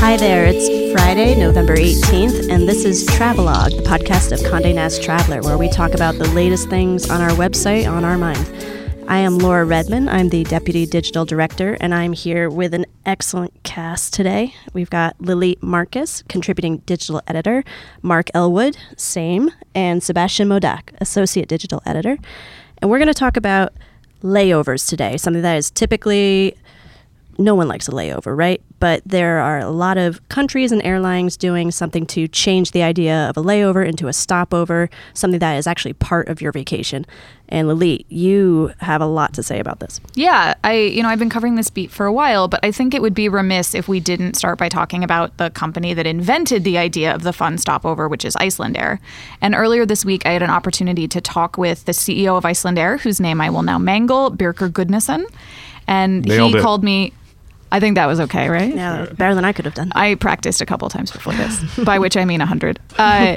Hi there, it's Friday, November 18th, and this is Travelogue, the podcast of Condé Nast Traveler, where we talk about the latest things on our website on our mind. I am Laura Redman. I'm the Deputy Digital Director, and I'm here with an excellent cast today. We've got Lily Marcus, Contributing Digital Editor, Mark Elwood, same, and Sebastian Modak, Associate Digital Editor. And we're going to talk about layovers today, something that is typically no one likes a layover, right? But there are a lot of countries and airlines doing something to change the idea of a layover into a stopover, something that is actually part of your vacation. And Lily, you have a lot to say about this. Yeah, I you know, I've been covering this beat for a while, but I think it would be remiss if we didn't start by talking about the company that invented the idea of the fun stopover, which is Icelandair. And earlier this week I had an opportunity to talk with the CEO of Icelandair, whose name I will now mangle, Birkir Gudnason. And Nailed he it. called me I think that was okay, right? Yeah, better than I could have done. I practiced a couple times before this, by which I mean a hundred. Uh,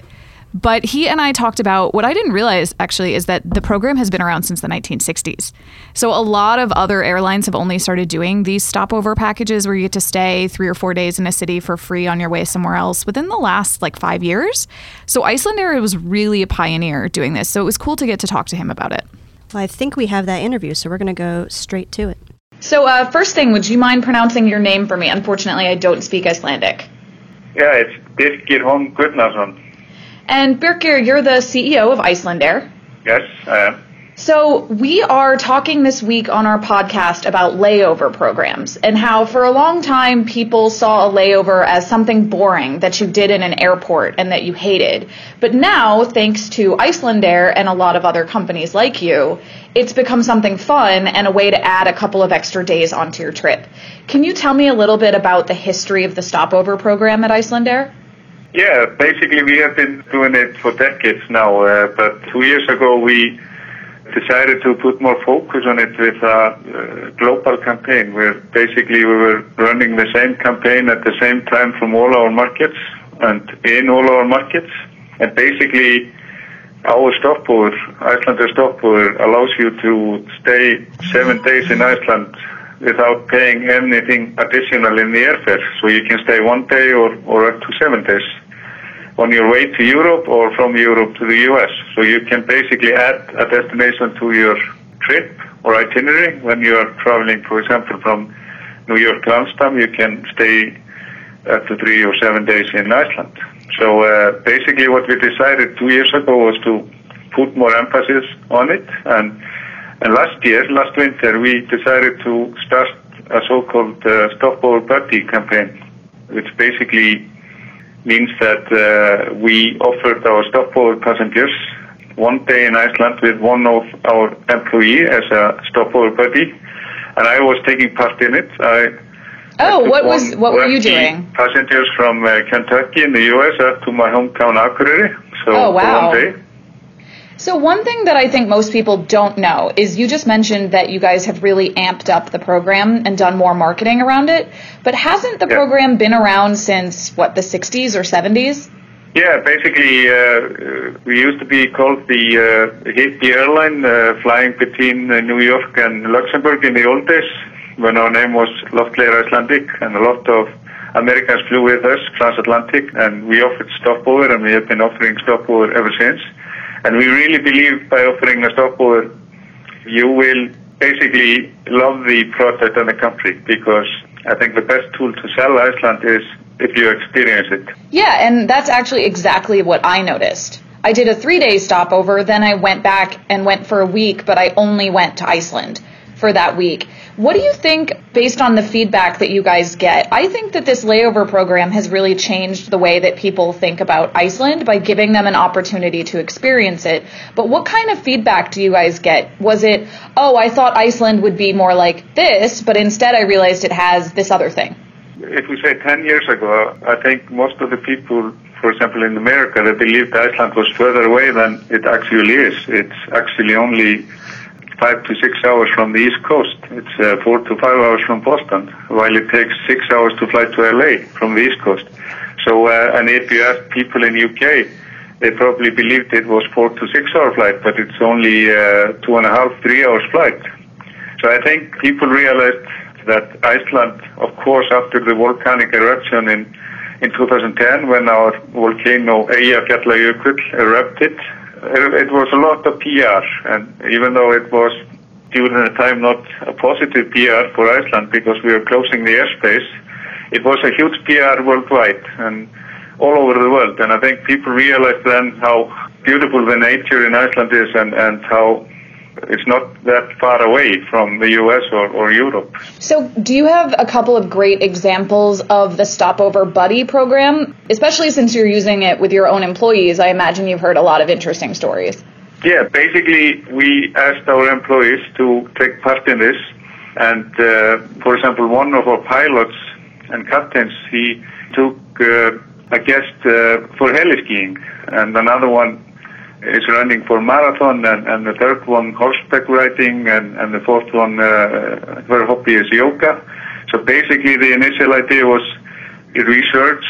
but he and I talked about what I didn't realize actually is that the program has been around since the 1960s. So a lot of other airlines have only started doing these stopover packages where you get to stay three or four days in a city for free on your way somewhere else within the last like five years. So Icelandair was really a pioneer doing this. So it was cool to get to talk to him about it. Well, I think we have that interview, so we're going to go straight to it. So, uh, first thing, would you mind pronouncing your name for me? Unfortunately, I don't speak Icelandic. Yeah, it's Birkir Holm Gudnason. And Birkir, you're the CEO of Icelandair. Yes, I am. So, we are talking this week on our podcast about layover programs and how for a long time people saw a layover as something boring that you did in an airport and that you hated. But now, thanks to Icelandair and a lot of other companies like you, it's become something fun and a way to add a couple of extra days onto your trip. Can you tell me a little bit about the history of the stopover program at Icelandair? Yeah, basically we have been doing it for decades now, uh, but two years ago we decided to put more focus on it with a uh, global campaign where basically we were running the same campaign at the same time from all our markets and in all our markets. And basically our stopover, Icelandair stopover, allows you to stay seven days in Iceland without paying anything additional in the airfare. So you can stay one day or, or up to seven days on your way to Europe or from Europe to the US. So you can basically add a destination to your trip or itinerary when you are traveling, for example, from New York to Amsterdam, you can stay up to three or seven days in Iceland. So uh, basically what we decided two years ago was to put more emphasis on it and and last year, last winter, we decided to start a so-called uh, stopover buddy campaign, which basically means that uh, we offered our stopover passengers one day in Iceland with one of our employee as a stopover buddy, and I was taking part in it. I Oh, I what was what were you doing? Passengers from uh, Kentucky in the U.S. up to my hometown Akureyri. So Oh, for wow. one day. So one thing that I think most people don't know is you just mentioned that you guys have really amped up the program and done more marketing around it. But hasn't the Yeah. program been around since what the 60s or 70s? Yeah, basically, uh, uh, we used to be called the uh, hippie airline, uh, flying between uh, New York and Luxembourg in the old days, when our name was Loftleiðir Icelandic, and a lot of Americans flew with us transatlantic, and we offered stopover, and we have been offering stopover ever since. And we really believe by offering a stopover, you will basically love the product and the country, because I think the best tool to sell Iceland is if you experience it. Yeah, and that's actually exactly what I noticed. I did a three day stopover, then I went back and went for a week, but I only went to Iceland for that week. What do you think, based on the feedback that you guys get? I think that this layover program has really changed the way that people think about Iceland by giving them an opportunity to experience it. But what kind of feedback do you guys get? Was it, oh, I thought Iceland would be more like this, but instead I realized it has this other thing? if we say 10 years ago, I think most of the people, for example, in America, they believed Iceland was further away than it actually is. It's actually only five to six hours from the East Coast. It's uh, four to five hours from Boston, while it takes six hours to fly to LA from the East Coast. So, uh, and if you ask people in UK, they probably believed it was four to six hour flight, but it's only uh, two and a half, three hours flight. So I think people realized that Iceland, of course, after the volcanic eruption in in 2010, when our volcano Eyjafjallajökull erupted, it was a lot of PR, and even though it was during the time not a positive PR for Iceland because we were closing the airspace, it was a huge PR worldwide and all over the world. And I think people realized then how beautiful the nature in Iceland is and, and how it's not that far away from the US or, or Europe. So, do you have a couple of great examples of the Stopover Buddy program? Especially since you're using it with your own employees, I imagine you've heard a lot of interesting stories. Yeah, basically, we asked our employees to take part in this. And, uh, for example, one of our pilots and captains, he took uh, a guest uh, for heli skiing, and another one is running for marathon, and, and the third one horseback riding, and, and the fourth one, uh, her hobby is yoga. So basically, the initial idea was research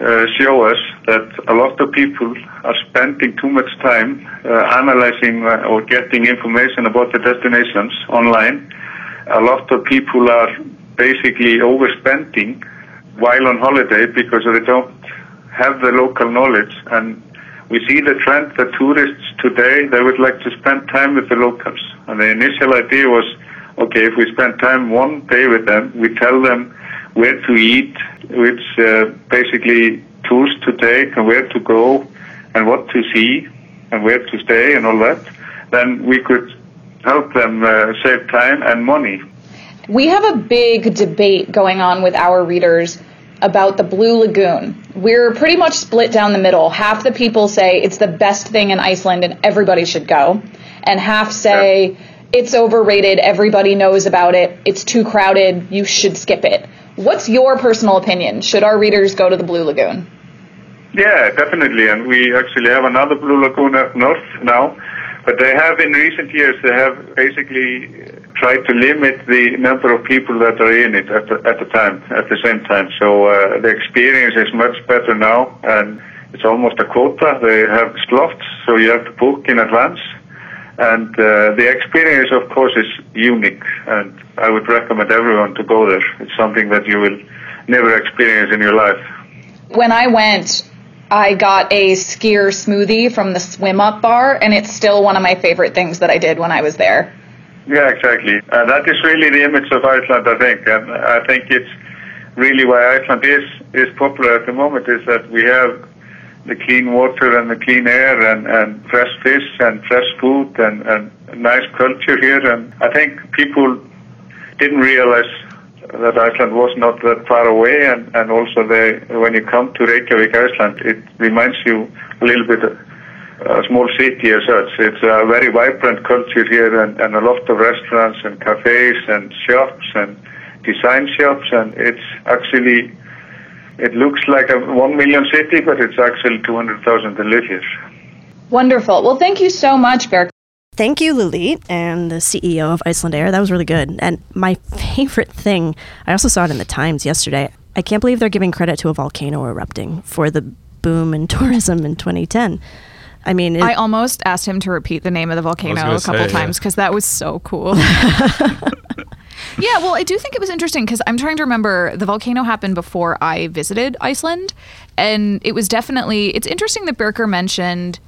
uh, show us that a lot of people are spending too much time uh, analyzing uh, or getting information about the destinations online. A lot of people are basically overspending while on holiday because they don't have the local knowledge and we see the trend that tourists today, they would like to spend time with the locals. And the initial idea was, okay, if we spend time one day with them, we tell them where to eat, which uh, basically tours to take and where to go and what to see and where to stay and all that, then we could help them uh, save time and money. We have a big debate going on with our readers about the Blue Lagoon. We're pretty much split down the middle. Half the people say it's the best thing in Iceland and everybody should go, and half say it's overrated, everybody knows about it, it's too crowded, you should skip it. What's your personal opinion? Should our readers go to the Blue Lagoon? Yeah, definitely. And we actually have another Blue Lagoon up north now. But they have, in recent years, they have basically tried to limit the number of people that are in it at the, at the time, at the same time. So uh, the experience is much better now, and it's almost a quota. They have slots, so you have to book in advance. And uh, the experience, of course, is unique, and I would recommend everyone to go there. It's something that you will never experience in your life. When I went, I got a skyr smoothie from the swim up bar, and it's still one of my favorite things that I did when I was there. Yeah, exactly. Uh, that is really the image of Iceland, I think. And I think it's really why Iceland is, is popular at the moment is that we have the clean water and the clean air and, and fresh fish and fresh food and, and nice culture here. And I think people didn't realize that Iceland was not that far away, and, and also they, when you come to Reykjavik, Iceland, it reminds you a little bit a small city as such. It's a very vibrant culture here, and, and a lot of restaurants and cafes and shops and design shops, and it's actually it looks like a one million city, but it's actually two hundred thousand that live here. Wonderful. Well, thank you so much, Bear. Thank you, Lilit, and the CEO of Iceland Air. That was really good. And my favorite thing, I also saw it in the Times yesterday. I can't believe they're giving credit to a volcano erupting for the boom in tourism in 2010. I mean, it, I almost asked him to repeat the name of the volcano a couple say, times yeah. because that was so cool. yeah, well, I do think it was interesting because I'm trying to remember the volcano happened before I visited Iceland, and it was definitely it's interesting that Birkir mentioned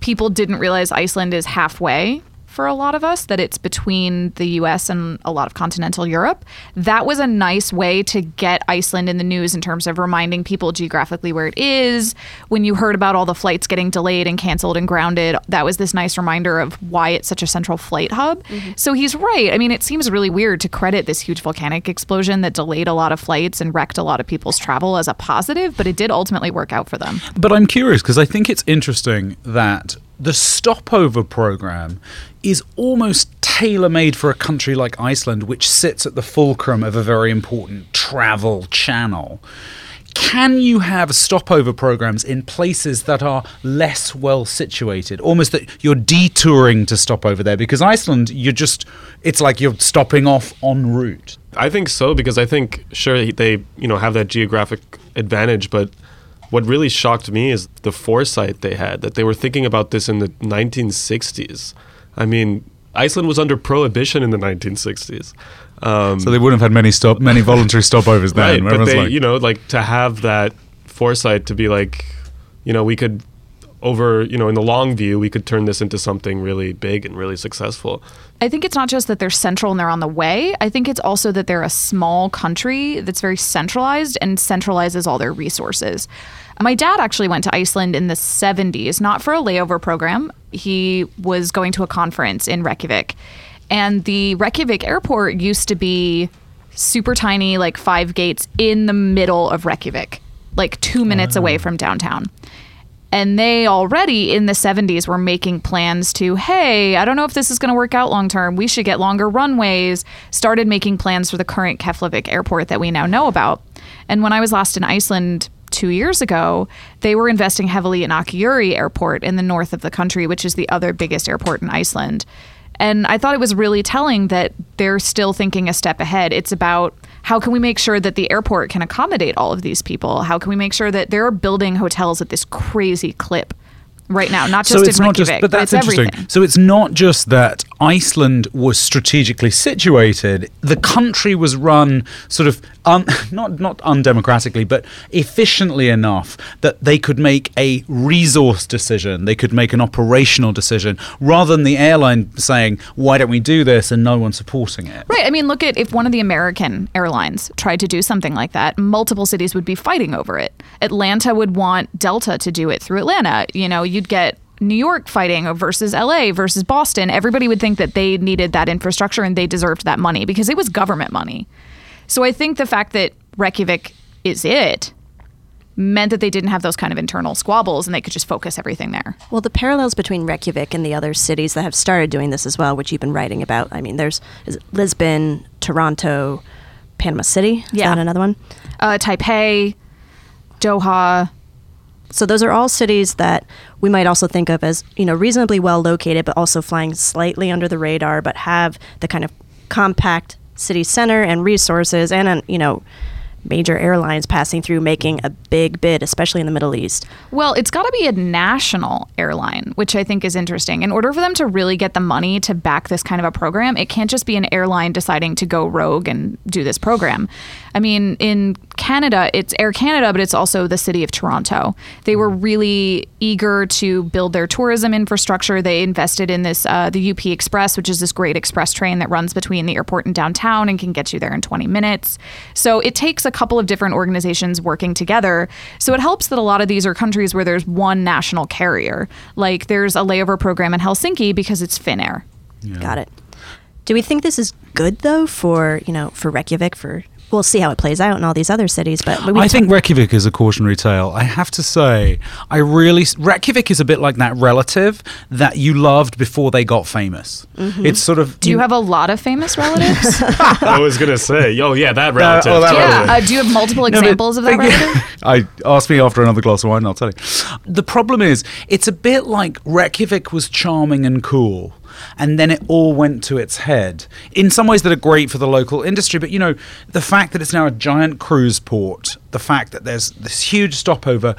people didn't realize Iceland is halfway for a lot of us that it's between the US and a lot of continental Europe. That was a nice way to get Iceland in the news in terms of reminding people geographically where it is. When you heard about all the flights getting delayed and canceled and grounded, that was this nice reminder of why it's such a central flight hub. Mm-hmm. So he's right. I mean, it seems really weird to credit this huge volcanic explosion that delayed a lot of flights and wrecked a lot of people's travel as a positive, but it did ultimately work out for them. But I'm curious because I think it's interesting that the stopover program is almost tailor made for a country like Iceland, which sits at the fulcrum of a very important travel channel. Can you have stopover programs in places that are less well situated? Almost that you're detouring to stop over there because Iceland, you're just, it's like you're stopping off en route. I think so because I think sure they you know have that geographic advantage, but what really shocked me is the foresight they had that they were thinking about this in the 1960s. I mean, Iceland was under prohibition in the 1960s. Um, So they wouldn't have had many stop, many voluntary stopovers then. right, but they, like, you know, like to have that foresight to be like, you know, we could over, you know, in the long view, we could turn this into something really big and really successful. I think it's not just that they're central and they're on the way. I think it's also that they're a small country that's very centralized and centralizes all their resources. My dad actually went to Iceland in the 70s, not for a layover program. He was going to a conference in Reykjavik. And the Reykjavik airport used to be super tiny, like five gates in the middle of Reykjavik, like two minutes ah. away from downtown. And they already in the 70s were making plans to, hey, I don't know if this is going to work out long term. We should get longer runways. Started making plans for the current Keflavik airport that we now know about. And when I was last in Iceland two years ago, they were investing heavily in Akureyri Airport in the north of the country, which is the other biggest airport in Iceland. And I thought it was really telling that they're still thinking a step ahead. It's about how can we make sure that the airport can accommodate all of these people? How can we make sure that they're building hotels at this crazy clip right now? Not just so it's in not just, but that's it's interesting. everything. So it's not just that Iceland was strategically situated; the country was run sort of un, not not undemocratically, but efficiently enough that they could make a resource decision, they could make an operational decision, rather than the airline saying, "Why don't we do this?" and no one supporting it. Right. I mean, look at if one of the American airlines tried to do something like that, multiple cities would be fighting over it. Atlanta would want Delta to do it through Atlanta. You know, you'd get New York fighting versus LA versus Boston. Everybody would think that they needed that infrastructure and they deserved that money because it was government money. So I think the fact that Reykjavik is it meant that they didn't have those kind of internal squabbles and they could just focus everything there. Well, the parallels between Reykjavik and the other cities that have started doing this as well, which you've been writing about. I mean, there's is Lisbon, Toronto, Panama City. Is Yeah. that another one? Uh, Taipei, Doha, So those are all cities that we might also think of as, you know, reasonably well located, but also flying slightly under the radar, but have the kind of compact city center and resources and, you know, major airlines passing through making a big bid, especially in the Middle East. Well, it's got to be a national airline, which I think is interesting. In order for them to really get the money to back this kind of a program, it can't just be an airline deciding to go rogue and do this program. I mean, in Canada, it's Air Canada, but it's also the city of Toronto. They were really eager to build their tourism infrastructure. They invested in this, uh, the UP Express, which is this great express train that runs between the airport and downtown and can get you there in 20 minutes. So it takes a couple of different organizations working together. So it helps that a lot of these are countries where there's one national carrier. Like there's a layover program in Helsinki because it's Finnair. Got it. Do we think this is good though for, you know, for Reykjavik for we'll see how it plays out in all these other cities, but we I think Reykjavik is a cautionary tale. I have to say, I really Reykjavik is a bit like that relative that you loved before they got famous. It's sort of Do you have a lot of famous relatives? I was gonna say, oh yeah, that relative. oh, that totally. yeah. Uh, do you have multiple No, but examples of that relative? I ask me after another glass of wine, I'll tell you. The problem is, it's a bit like Reykjavik was charming and cool, and then it all went to its head. In some ways that are great for the local industry, but you know, the fact that it's now a giant cruise port, the fact that there's this huge stopover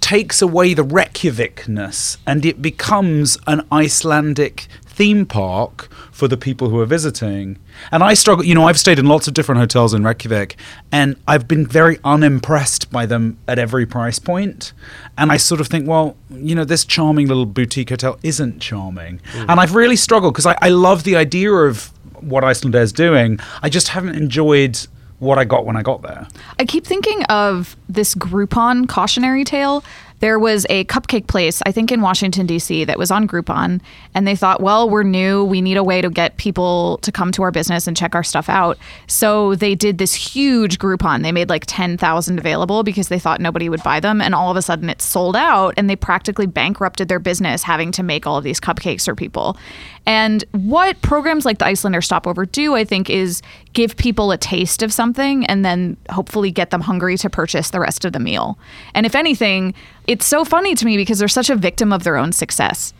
takes away the Reykjavikness and it becomes an Icelandic theme park for the people who are visiting. And I struggle, you know, I've stayed in lots of different hotels in Reykjavik and I've been very unimpressed by them at every price point. And I sort of think, well, you know, this charming little boutique hotel isn't charming. Hmm. And I've really struggled because I, I love the idea of what Icelandair is doing. I just haven't enjoyed what I got when I got there. I keep thinking of this Groupon cautionary tale. There was a cupcake place, I think in Washington, D.C., that was on Groupon. And they thought, well, we're new. We need a way to get people to come to our business and check our stuff out. So they did this huge Groupon. They made like 10,000 available because they thought nobody would buy them. And all of a sudden it sold out. And they practically bankrupted their business having to make all of these cupcakes for people. And what programs like the Icelandair Stopover do, I think, is give people a taste of something and then hopefully get them hungry to purchase the rest of the meal. And if anything, it's so funny to me because they're such a victim of their own success.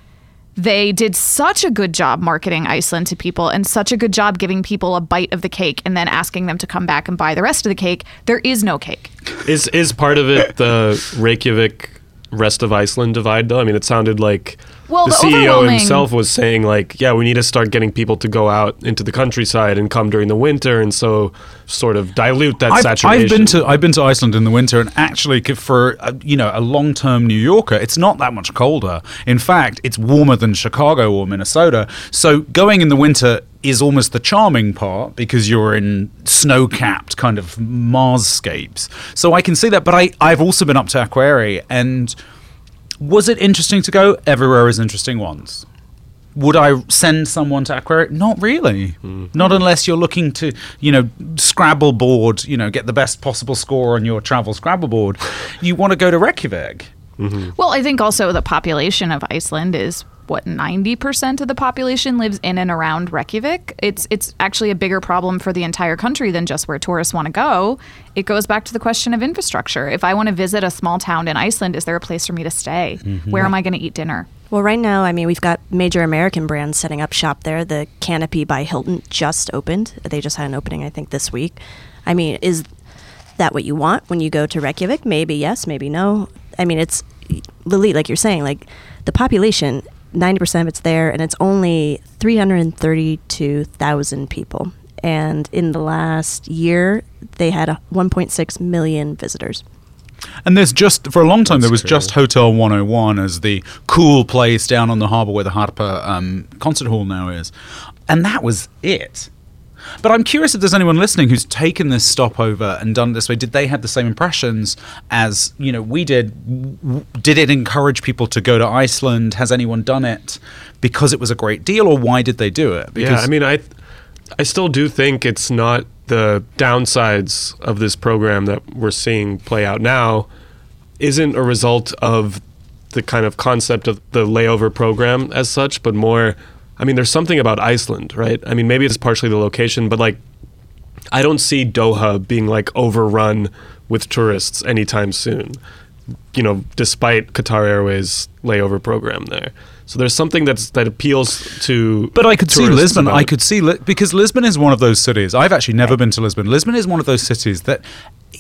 they did such a good job marketing Iceland to people and such a good job giving people a bite of the cake and then asking them to come back and buy the rest of the cake. There is no cake. Is is part of it the Reykjavik rest of Iceland divide though? I mean, it sounded like Well, the, the CEO overwhelming- himself was saying like, yeah, we need to start getting people to go out into the countryside and come during the winter, and so sort of dilute that I've, saturation. I've been to I've been to Iceland in the winter, and actually, for uh, you know a long term New Yorker, it's not that much colder. In fact, it's warmer than Chicago or Minnesota. So going in the winter is almost the charming part because you're in snow capped kind of Marsscapes. So I can see that. But I I've also been up to Akureyri, and was it interesting to go? Everywhere is interesting once. Would I send someone to Akureyri? Not really. Hmm. Not unless you're looking to, you know, Scrabble board, you know, get the best possible score on your travel Scrabble board. You want to go to Reykjavik. Mm-hmm. Well, I think also the population of Iceland is what 90% of the population lives in and around Reykjavik. It's it's actually a bigger problem for the entire country than just where tourists want to go. It goes back to the question of infrastructure. If I want to visit a small town in Iceland, is there a place for me to stay? Mm-hmm. Where am I going to eat dinner? Well, right now, I mean, we've got major American brands setting up shop there. The Canopy by Hilton just opened. They just had an opening, I think, this week. I mean, is that what you want when you go to Reykjavik? Maybe yes, maybe no. I mean, it's Lily, like you're saying, like the population, 90% of it's there, and it's only 332,000 people. And in the last year, they had a 1.6 million visitors. And there's just, for a long time, there was That's just Hotel 101 as the cool place down on the harbour where the Harpa um, concert hall now is. And that was it. But I'm curious if there's anyone listening who's taken this stopover and done it this way. Did they have the same impressions as you know we did? Did it encourage people to go to Iceland? Has anyone done it because it was a great deal, or why did they do it? yeah, I mean, I, I still do think it's not the downsides of this program that we're seeing play out now isn't a result of the kind of concept of the layover program as such, but more. I mean, there's something about Iceland, right? I mean, maybe it's partially the location, but like, I don't see Doha being like overrun with tourists anytime soon. You know, despite Qatar Airways layover program there. So there's something that's that appeals to. But I could see Lisbon. I could see Li- because Lisbon is one of those cities. I've actually never been to Lisbon. Lisbon is one of those cities that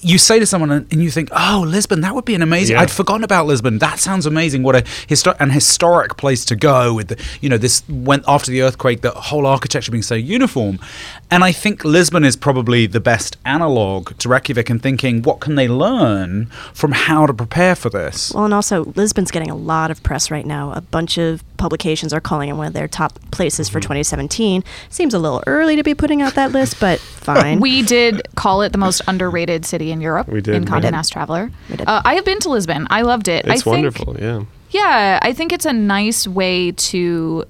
you say to someone and and you think, "Oh, Lisbon, that would be an amazing." Yeah. I'd forgotten about Lisbon. That sounds amazing. What a histo- an historic place to go with the, you know, this went after the earthquake, the whole architecture being so uniform. And I think Lisbon is probably the best analog to Reykjavik and thinking, what can they learn from how to prepare for this? Well, and also Lisbon's getting a lot of press right now. A bunch of publications are calling it one of their top places Mm-hmm. for 2017. Seems a little early to be putting out that list, but fine. We did call it the most underrated city in Europe We did, in we Condé. Nast Traveler. We did. Uh, I have been to Lisbon. I loved it. I It's think, wonderful, yeah. Yeah, I think it's a nice way to.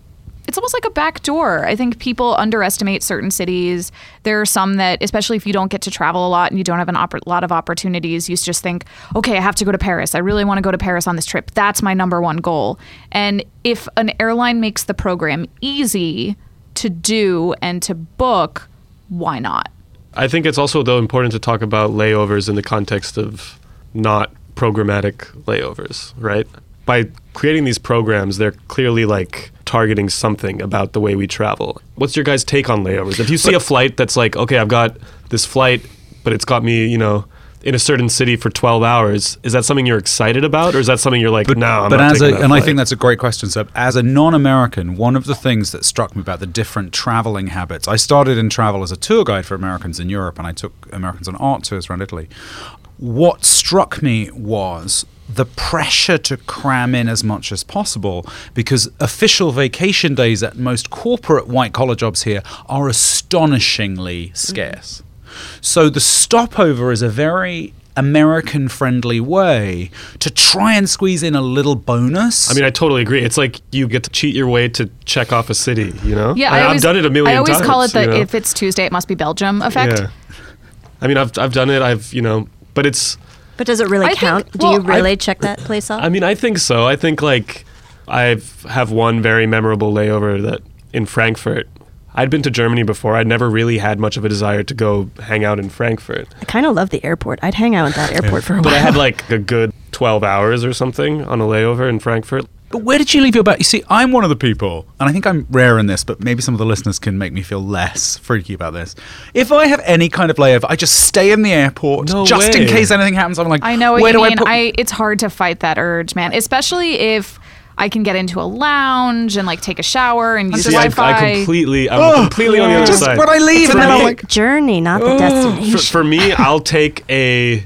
It's almost like a back door. I think people underestimate certain cities. There are some that, especially if you don't get to travel a lot and you don't have a lot of opportunities, you just think, okay, I have to go to Paris. I really want to go to Paris on this trip. That's my number one goal. And if an airline makes the program easy to do and to book, why not? I think it's also though important to talk about layovers in the context of not programmatic layovers, right? By creating these programs, they're clearly like targeting something about the way we travel. What's your guys' take on layovers? If you see a flight that's like, okay, I've got this flight, but it's got me, you know, in a certain city for 12 hours, is that something you're excited about or is that something you're like, no, I'm but not as a, and I think that's a great question. So, as a non-American, one of the things that struck me about the different traveling habits. I started in travel as a tour guide for Americans in Europe, and I took Americans on art tours around Italy. What struck me was the pressure to cram in as much as possible because official vacation days at most corporate white collar jobs here are astonishingly scarce. So the stopover is a very American friendly way to try and squeeze in a little bonus. I mean, I totally agree. It's like you get to cheat your way to check off a city, you know? Yeah, I, I have always, done it a million times. I always times. call it the you know? if it's Tuesday, it must be Belgium effect. Yeah. I mean, I've I've done it. I've you know, but it's. but does it really I think- count? Do well, you I- really check that place off? I mean, I think so. I think like I've one very memorable layover that in Frankfurt. I'd been to Germany before. I'd never really had much of a desire to go hang out in Frankfurt, I kind of love the airport. I'd hang out at that airport for a while. but. I had like a good 12 hours or something on a layover in Frankfurt. But where did you leave your bag? You see, I'm one of the people, and I think I'm rare in this, but maybe some of the listeners can make me feel less freaky about this. If I have any kind of layover, I just stay in the airport No just in case anything happens. I'm like, I know what where you do mean. I put? I it's hard to fight that urge, man. Especially if I can get into a lounge and like take a shower and use See, I, Wi-Fi. I completely, I'm oh, completely on the other just side. when I leave, and then I'm like, journey, not the oh. for, destination. for me, I'll take a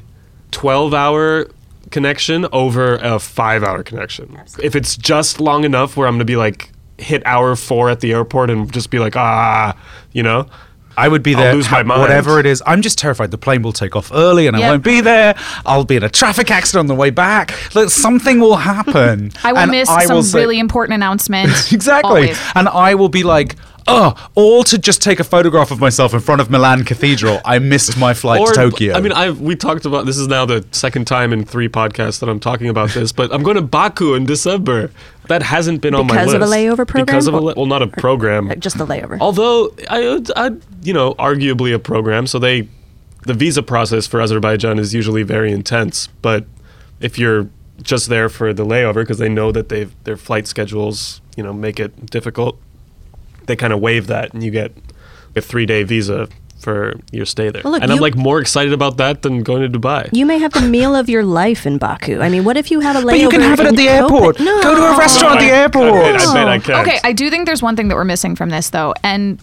12 hour connection over a five hour connection. If it's just long enough where I'm going to be like, hit hour four at the airport and just be like, ah, you know? I would be I'll there, lose my mind. whatever it is. I'm just terrified the plane will take off early and I Yep. won't be there. I'll be in a traffic accident on the way back. Like, something will happen. I will and miss I some will say- really important announcement. exactly. always. And I will be like, oh, all to just take a photograph of myself in front of Milan Cathedral. I missed my flight to Tokyo. I mean, I we talked about this is now the second time in three podcasts that I'm talking about this, but I'm going to Baku in December. That hasn't been on my list. Because of a layover program? Because of a la- well, not a program. Uh, Just the layover. Although I, I, you know, arguably a program. So they, the visa process for Azerbaijan is usually very intense. But if you're just there for the layover because they know that they've their flight schedules, you know, make it difficult, they kind of waive that, and you get a three day visa for your stay there. Well, look, and I'm you- like more excited about that than going to Dubai. You may have the meal of your life in Baku. I mean, what if you have a layover? but you can have it at the airport. No. Go to a restaurant at the I- I airport. bet- I bet I can. Okay, I do think there's one thing that we're missing from this though, and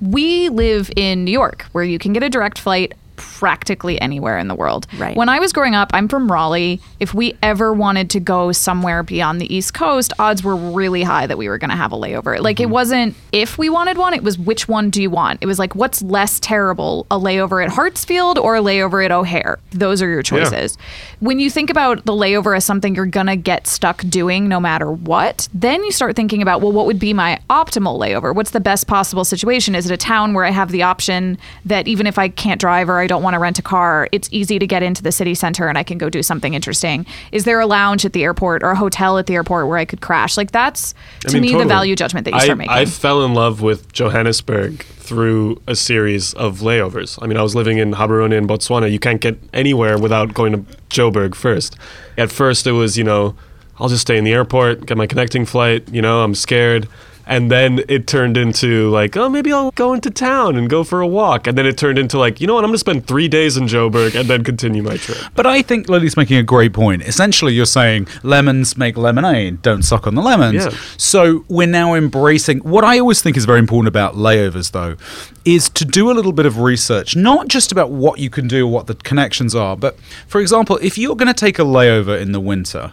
we live in New York, where you can get a direct flight practically anywhere in the world. Right. When I was growing up, I'm from Raleigh. If we ever wanted to go somewhere beyond the East Coast, odds were really high that we were going to have a layover. Like Mm-hmm. it wasn't if we wanted one, it was which one do you want? It was like what's less terrible, a layover at Hartsfield or a layover at O'Hare? Those are your choices. When you think about the layover as something you're going to get stuck doing no matter what, then you start thinking about, well, what would be my optimal layover? What's the best possible situation? Is it a town where I have the option that even if I can't drive or I don't want to rent a car, it's easy to get into the city center and I can go do something interesting? Is there a lounge at the airport or a hotel at the airport where I could crash? Like that's I to mean, me the value judgment that you I, start making. I fell in love with Johannesburg through a series of layovers. I mean, I was living in Gaborone in Botswana. You can't get anywhere without going to Joburg first. At first, it was, you know, I'll just stay in the airport, get my connecting flight, you know, I'm scared. And then it turned into like, oh, maybe I'll go into town and go for a walk. And then it turned into like, you know what, I'm going to spend three days in Joburg and then continue my trip. But I think Lily's making a great point. Essentially, you're saying lemons make lemonade, don't suck on the lemons. Yeah. So we're now embracing what I always think is very important about layovers, though, is to do a little bit of research, not just about what you can do or what the connections are, but for example, if you're going to take a layover in the winter,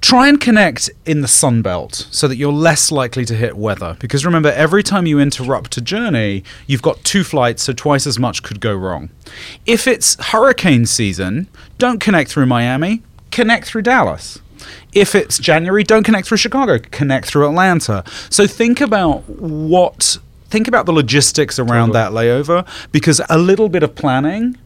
try and connect in the sun belt so that you're less likely to hit weather. Because remember every time you interrupt a journey you've got two flights so twice as much could go wrong. If it's hurricane season don't connect through miami connect through dallas. If it's january don't connect through chicago connect through atlanta. So think about what think about the logistics around that layover because a little bit of planning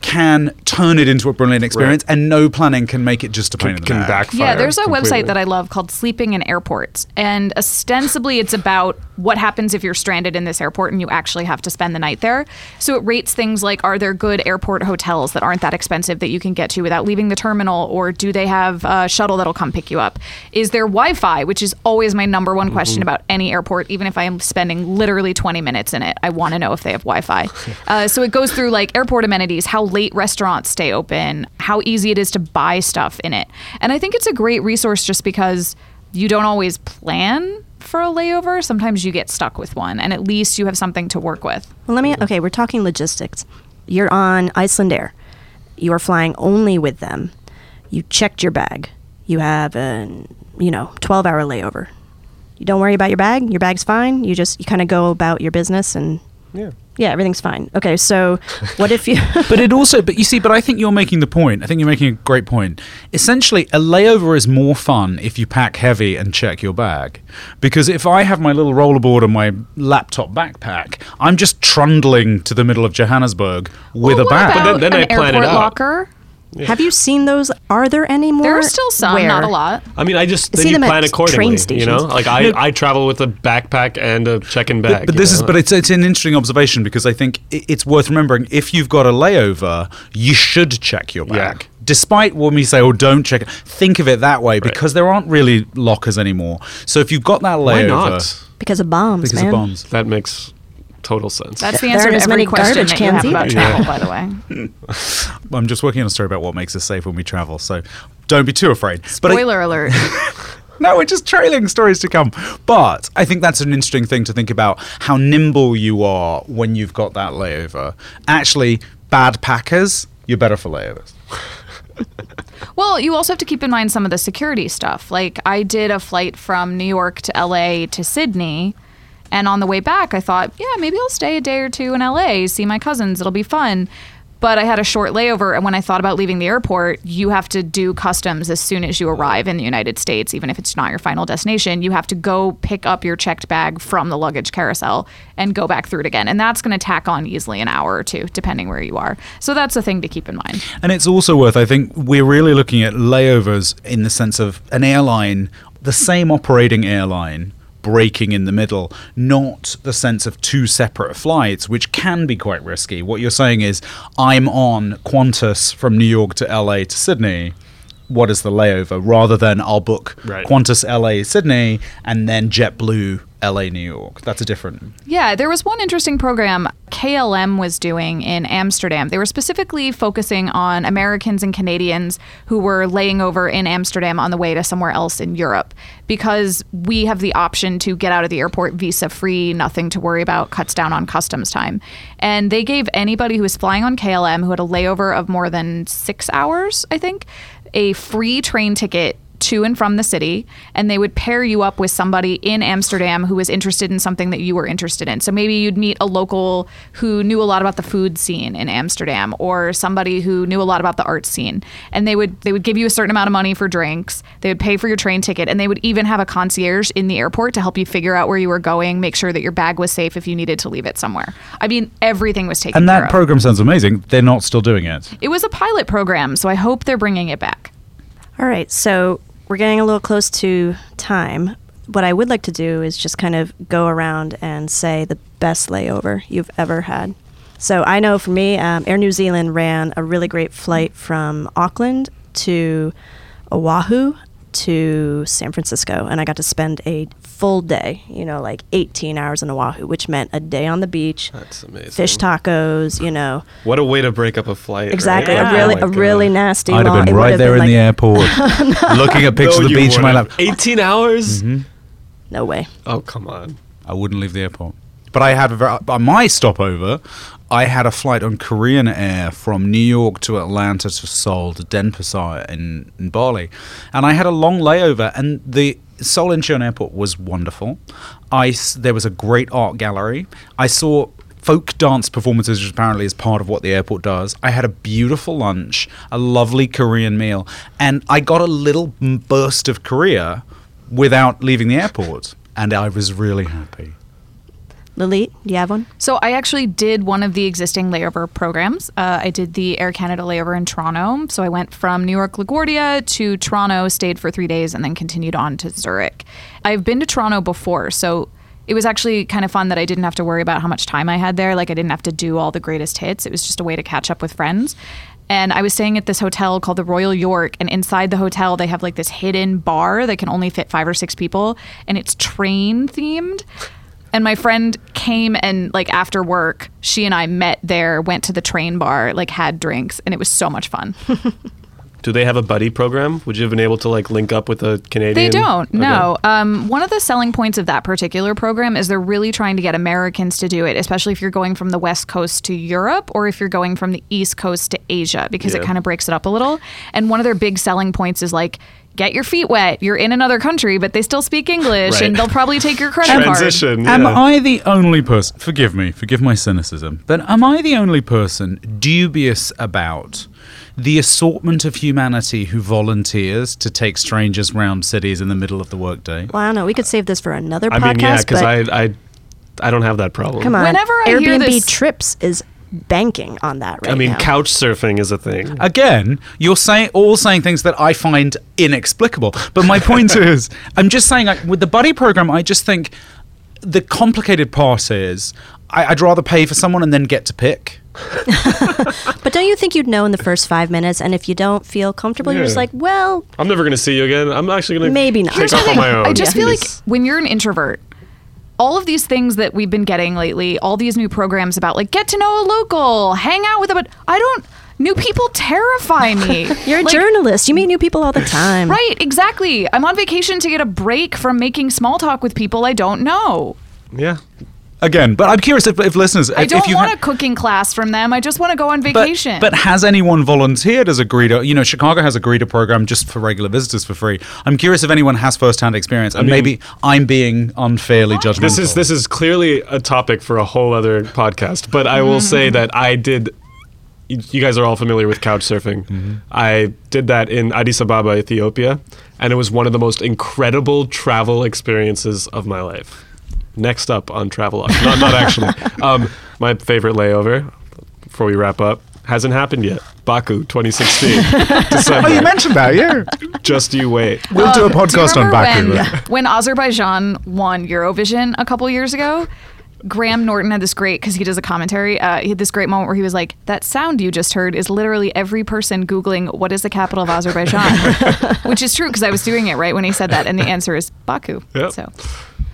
can turn it into a brilliant experience and no planning can make it just a pain in the Can neck. backfire. Yeah, there's a completely. website that I love called Sleeping in Airports. And ostensibly, it's about what happens if you're stranded in this airport and you actually have to spend the night there. So it rates things like are there good airport hotels that aren't that expensive that you can get to without leaving the terminal? Or do they have a shuttle that'll come pick you up? Is there Wi Fi, which is always my number one question about any airport, even if I am spending literally 20 minutes in it? I want to know if they have Wi Fi. uh, so it goes through like airport amenities, how late restaurants stay open, how easy it is to buy stuff in it. And I think it's a great resource just because you don't always plan for a layover. Sometimes you get stuck with one, and at least you have something to work with. Well, let me. Okay, we're talking logistics. You're on Iceland Air. You are flying only with them. You checked your bag. You have a you know, 12 hour layover. You don't worry about your bag. Your bag's fine. You just you kind of go about your business and Yeah. Yeah, everything's fine. Okay, so what if you? but it also but you see but i think you're making the point i think you're making a great point essentially a layover is more fun if you pack heavy and check your bag because if i have my little rollerboard and my laptop backpack i'm just trundling to the middle of johannesburg with Well, a what bag about then- then an I plan it out. locker. Have you seen those? Are there any more? There are still some, Where? not a lot. I mean, I just then See you them at plan train accordingly. You know, like I, I travel with a backpack and a check-in bag. but you this is but it's it's an interesting observation because I think it's worth remembering if you've got a layover you should check your Yeah. bag despite when we say, "Oh, don't check," it, think of it that way because there aren't really lockers anymore. So if you've got that layover. Why layover not? Because of bombs, because man. of bombs, That makes total sense. That's the There answer aren't to as every many question garbage that you have cans about either. travel, by the way. I'm just working on a story about what makes us safe when we travel. So don't be too afraid. But I- Spoiler alert. No, we're just trailing stories to come. But I think that's an interesting thing to think about how nimble you are when you've got that layover. Actually, bad packers, you're better for layovers. Well, you also have to keep in mind some of the security stuff. Like, I did a flight from New York to LA to Sydney. And on the way back, I thought, yeah, maybe I'll stay a day or two in LA, see my cousins. It'll be fun. But I had a short layover. And when I thought about leaving the airport, you have to do customs as soon as you arrive in the United States, even if it's not your final destination. You have to go pick up your checked bag from the luggage carousel and go back through it again. And that's going to tack on easily an hour or two, depending where you are. So that's a thing to keep in mind. And it's also worth, I think, we're really looking at layovers in the sense of an airline, the same operating airline breaking in the middle, not the sense of two separate flights, which can be quite risky. What you're saying is, I'm on Qantas from New York to LA to Sydney. What is the layover? Rather than I'll book Right. Qantas LA Sydney and then JetBlue LA New York. That's a different. Yeah, there was one interesting program KLM was doing in Amsterdam. They were specifically focusing on Americans and Canadians who were laying over in Amsterdam on the way to somewhere else in Europe because we have the option to get out of the airport visa free, nothing to worry about, cuts down on customs time. And they gave anybody who was flying on KLM who had a layover of more than six hours, I think, a free train ticket to and from the city, and they would pair you up with somebody in Amsterdam who was interested in something that you were interested in. So maybe you'd meet a local who knew a lot about the food scene in Amsterdam, or somebody who knew a lot about the art scene, and they would they would give you a certain amount of money for drinks. They would pay for your train ticket, and they would even have a concierge in the airport to help you figure out where you were going, make sure that your bag was safe if you needed to leave it somewhere. I mean, everything was taken And care that of. program sounds amazing. They're not still doing it. it was a pilot program, so I hope they're bringing it back. All right, so we're getting a little close to time. What I would like to do is just kind of go around and say the best layover you've ever had. So I know for me, um, Air New Zealand ran a really great flight from Auckland to Oahu to San Francisco, and I got to spend a full day, you know, like 18 hours in Oahu, which meant a day on the beach, That's amazing. fish tacos, you know, What a way to break up a flight. exactly, right? a oh really, Oh my a really nasty. I'd have been would right there been in the airport, looking at pictures No, of the you beach in my lap. 18 hours? Mm-hmm. No way. Oh, come on. I wouldn't leave the airport. But I had a very, on uh, my stopover, I had a flight on Korean Air from New York to Atlanta to Seoul to Denpasar in, in Bali, and I had a long layover. And the Seoul Incheon Airport was wonderful. I there was a great art gallery. I saw folk dance performances, which apparently is part of what the airport does. I had a beautiful lunch, a lovely Korean meal, and I got a little burst of Korea without leaving the airport, and I was really happy. Lily, do you have one? So I actually did one of the existing layover programs. Uh, I did the Air Canada layover in Toronto. So I went from New York LaGuardia to Toronto, stayed for three days, and then continued on to Zurich. I've been to Toronto before, so it was actually kind of fun that I didn't have to worry about how much time I had there. Like I didn't have to do all the greatest hits. It was just a way to catch up with friends. And I was staying at this hotel called the Royal York, and inside the hotel they have like this hidden bar that can only fit five or six people, and it's train themed. And my friend came and like after work, she and I met there, went to the train bar, like had drinks, and it was so much fun. Do they have a buddy program? Would you have been able to like link up with a Canadian? They don't. Okay. No. Um, one of the selling points of that particular program is they're really trying to get Americans to do it, especially if you're going from the West Coast to Europe or if you're going from the East Coast to Asia, because it kind of breaks it up a little. And one of their big selling points is like, get your feet wet. You're in another country, but they still speak English, Right. and they'll probably take your credit card. Transition. Am yeah. I the only person? Forgive me, forgive my cynicism, but am I the only person dubious about the assortment of humanity who volunteers to take strangers round cities in the middle of the workday? Well, I don't know. We could save this for another I podcast. mean, yeah, because but I, I, I don't have that problem. come on. Whenever I Airbnb hear this- trips is banking on that right now. I mean, now. couch surfing is a thing. Again, you're saying all saying things that I find inexplicable. But my point is, I'm just saying, like, with the buddy program, I just think the complicated part is I, I'd rather pay for someone and then get to pick. But don't you think you'd know in the first five minutes? And if you don't feel comfortable, you're just like, well, I'm never going to see you again. I'm actually going to Maybe not. take Here's off on my own. I just feel like when you're an introvert, all of these things that we've been getting lately, all these new programs about like get to know a local, hang out with a but I don't new people terrify me. you're a Like, journalist. You meet new people all the time. Right, exactly. I'm on vacation to get a break from making small talk with people I don't know. yeah. Again, but I'm curious if, if listeners, I if, don't if you want ha- a cooking class from them. I just want to go on vacation. but has anyone volunteered as a greeter? You know, Chicago has a greeter program just for regular visitors for free. I'm curious if anyone has first-hand experience, and mean- maybe I'm being unfairly judgmental. This is this is clearly a topic for a whole other podcast, but I will say mm-hmm. that I did. You you guys are all familiar with couch surfing. Mm-hmm. I did that in Addis Ababa, Ethiopia, and it was one of the most incredible travel experiences of my life. Next up on Travelogue, not not actually. Um, my favorite layover before we wrap up hasn't happened yet. Baku, 2016, December. Oh, you mentioned that, yeah. Just you wait. We'll do a Do podcast on Baku. When, when Azerbaijan won Eurovision a couple years ago, Graham Norton had this great because he does a commentary. Uh, he had this great moment where he was like, "That sound you just heard is literally every person googling what is the capital of Azerbaijan," which is true because I was doing it right when he said that, and the answer is Baku. Yep. So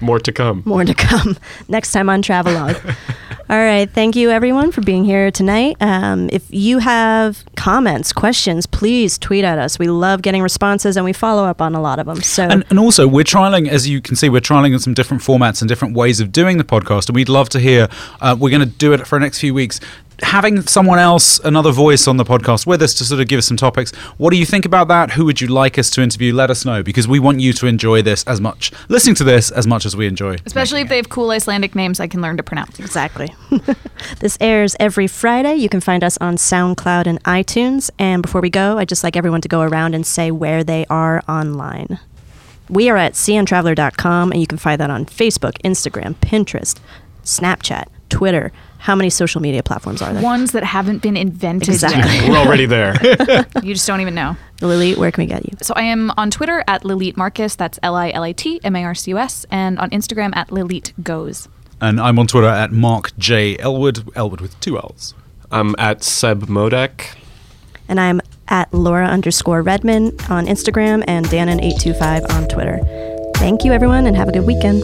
More to come. More to come next time on Travelogue. All right. Thank you, everyone, for being here tonight. Um, if you have comments, questions, please tweet at us. We love getting responses and we follow up on a lot of them. So, And, and also, we're trialing, as you can see, we're trialing in some different formats and different ways of doing the podcast. And we'd love to hear. Uh, we're going to do it for the next few weeks. Having someone else, another voice on the podcast with us to sort of give us some topics. What do you think about that? Who would you like us to interview? Let us know because we want you to enjoy this as much, listening to this as much as we enjoy. especially if they have cool Icelandic names, I can learn to pronounce. Exactly. this airs every Friday. You can find us on SoundCloud and iTunes. And before we go, I'd just like everyone to go around and say where they are online. We are at cntraveler.com, and you can find that on Facebook, Instagram, Pinterest, Snapchat, Twitter. How many social media platforms are there? Ones that haven't been invented Exactly. yet. We're already there. You just don't even know. Lily, where can we get you? So I am on Twitter at Lilit Marcus. That's L I L I T M A R C U S, and on Instagram at Lilit Goes. And I'm on Twitter at Mark J Ellwood, Ellwood with two L's. I'm at Seb Modak. And I'm at Laura underscore Redman on Instagram and Dannen825 on Twitter. Thank you, everyone, and have a good weekend.